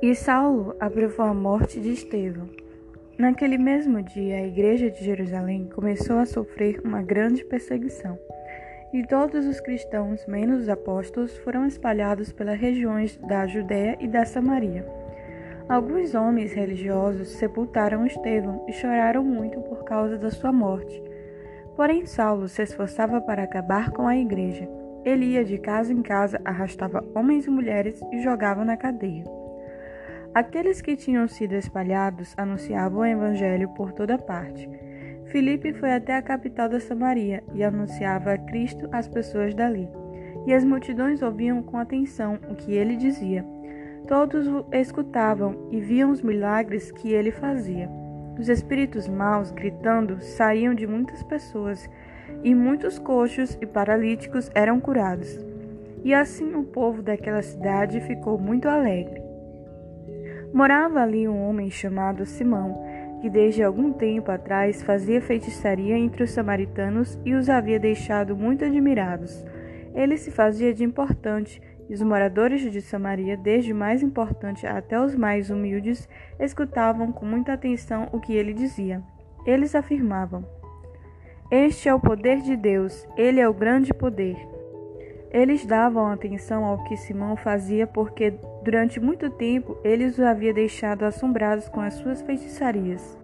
E Saulo aprovou a morte de Estevão. Naquele mesmo dia, a igreja de Jerusalém começou a sofrer uma grande perseguição, e todos os cristãos, menos os apóstolos, foram espalhados pelas regiões da Judéia e da Samaria. Alguns homens religiosos sepultaram Estevão e choraram muito por causa da sua morte. Porém, Saulo se esforçava para acabar com a igreja. Ele ia de casa em casa, arrastava homens e mulheres e jogava na cadeia. Aqueles que tinham sido espalhados anunciavam o evangelho por toda parte. Filipe foi até a capital da Samaria e anunciava a Cristo às pessoas dali. E as multidões ouviam com atenção o que ele dizia. Todos o escutavam e viam os milagres que ele fazia. Os espíritos maus, gritando, saíam de muitas pessoas, e muitos coxos e paralíticos eram curados. E assim o povo daquela cidade ficou muito alegre. Morava ali um homem chamado Simão, que desde algum tempo atrás fazia feitiçaria entre os samaritanos e os havia deixado muito admirados. Ele se fazia de importante, e os moradores de Samaria, desde o mais importante até os mais humildes, escutavam com muita atenção o que ele dizia. Eles afirmavam: Este é o poder de Deus, ele é o grande poder. Eles davam atenção ao que Simão fazia porque durante muito tempo ele os havia deixado assombrados com as suas feitiçarias.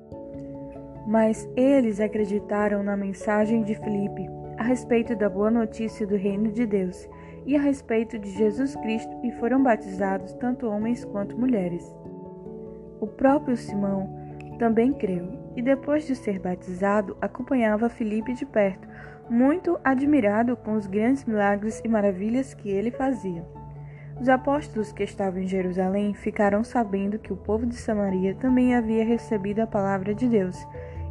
Mas eles acreditaram na mensagem de Filipe a respeito da boa notícia do reino de Deus e a respeito de Jesus Cristo e foram batizados tanto homens quanto mulheres. O próprio Simão também creu e depois de ser batizado acompanhava Filipe de perto muito admirado com os grandes milagres e maravilhas que ele fazia. Os apóstolos que estavam em Jerusalém ficaram sabendo que o povo de Samaria também havia recebido a palavra de Deus,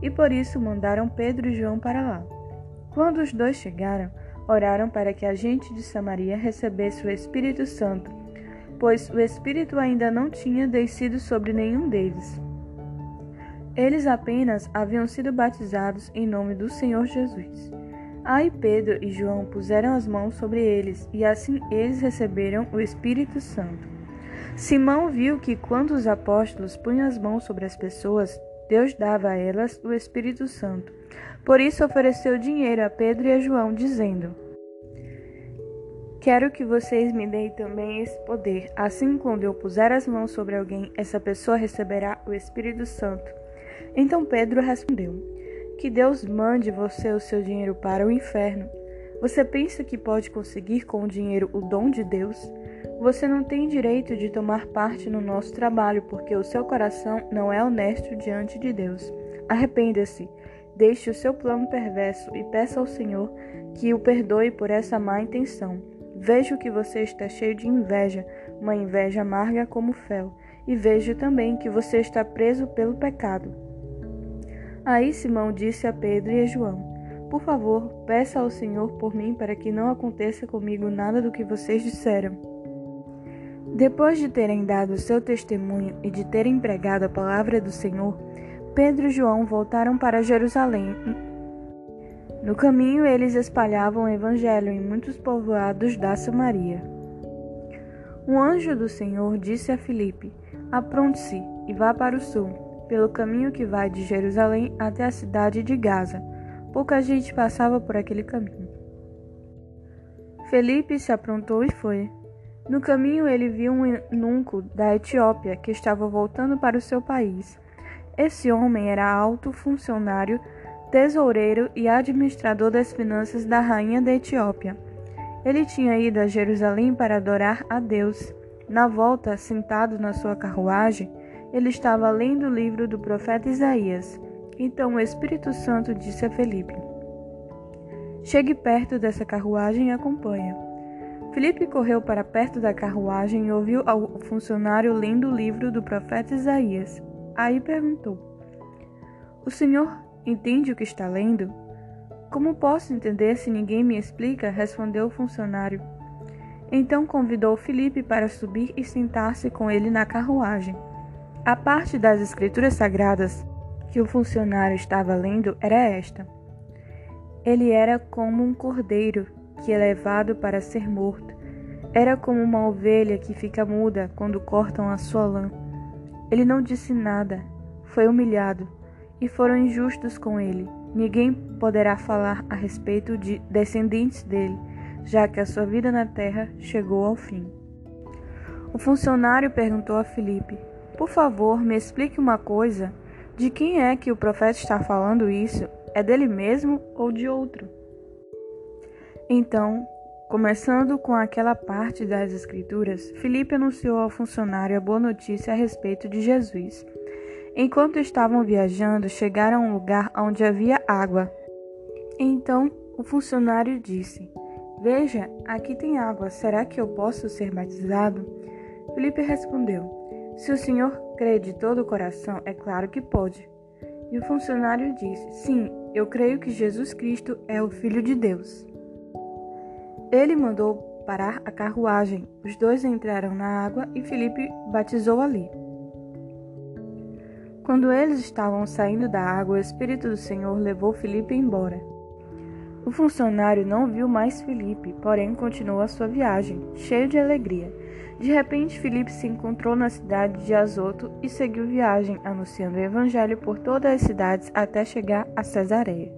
e por isso mandaram Pedro e João para lá. Quando os dois chegaram, oraram para que a gente de Samaria recebesse o Espírito Santo, pois o Espírito ainda não tinha descido sobre nenhum deles. Eles apenas haviam sido batizados em nome do Senhor Jesus. Aí Pedro e João puseram as mãos sobre eles, e assim eles receberam o Espírito Santo. Simão viu que quando os apóstolos punham as mãos sobre as pessoas, Deus dava a elas o Espírito Santo. Por isso ofereceu dinheiro a Pedro e a João, dizendo: Quero que vocês me deem também esse poder. Assim, quando eu puser as mãos sobre alguém, essa pessoa receberá o Espírito Santo. Então Pedro respondeu: que Deus mande você o seu dinheiro para o inferno. Você pensa que pode conseguir com o dinheiro o dom de Deus? Você não tem direito de tomar parte no nosso trabalho porque o seu coração não é honesto diante de Deus. Arrependa-se, deixe o seu plano perverso e peça ao Senhor que o perdoe por essa má intenção. Vejo que você está cheio de inveja, uma inveja amarga como fel, e vejo também que você está preso pelo pecado. Aí Simão disse a Pedro e a João: Por favor, peça ao Senhor por mim para que não aconteça comigo nada do que vocês disseram. Depois de terem dado seu testemunho e de terem pregado a palavra do Senhor, Pedro e João voltaram para Jerusalém. No caminho, eles espalhavam o evangelho em muitos povoados da Samaria. Um anjo do Senhor disse a Filipe: Apronte-se e vá para o sul pelo caminho que vai de Jerusalém até a cidade de Gaza. Pouca gente passava por aquele caminho. Felipe se aprontou e foi. No caminho ele viu um eunuco da Etiópia que estava voltando para o seu país. Esse homem era alto funcionário, tesoureiro e administrador das finanças da rainha da Etiópia. Ele tinha ido a Jerusalém para adorar a Deus. Na volta, sentado na sua carruagem, ele estava lendo o livro do profeta Isaías. Então o Espírito Santo disse a Felipe: Chegue perto dessa carruagem e acompanha. Felipe correu para perto da carruagem e ouviu o funcionário lendo o livro do profeta Isaías. Aí perguntou: O senhor entende o que está lendo? Como posso entender se ninguém me explica? respondeu o funcionário. Então convidou Felipe para subir e sentar-se com ele na carruagem. A parte das Escrituras Sagradas que o funcionário estava lendo era esta: Ele era como um cordeiro que é levado para ser morto, Era como uma ovelha que fica muda quando cortam a sua lã. Ele não disse nada, foi humilhado, e foram injustos com ele. Ninguém poderá falar a respeito de descendentes dele, já que a sua vida na terra chegou ao fim. O funcionário perguntou a Filipe: Por favor, me explique uma coisa. De quem é que o profeta está falando isso? É dele mesmo ou de outro? Então, começando com aquela parte das Escrituras, Filipe anunciou ao funcionário a boa notícia a respeito de Jesus. Enquanto estavam viajando, chegaram a um lugar onde havia água. Então o funcionário disse: Veja, aqui tem água, será que eu posso ser batizado? Felipe respondeu: Se o senhor crê de todo o coração, é claro que pode. E o funcionário disse: Sim, eu creio que Jesus Cristo é o Filho de Deus. Ele mandou parar a carruagem. Os dois entraram na água e Felipe batizou ali. Quando eles estavam saindo da água, o Espírito do Senhor levou Felipe embora. O funcionário não viu mais Felipe, porém continuou a sua viagem, cheio de alegria. De repente, Felipe se encontrou na cidade de Azoto e seguiu viagem, anunciando o evangelho por todas as cidades até chegar a Cesareia.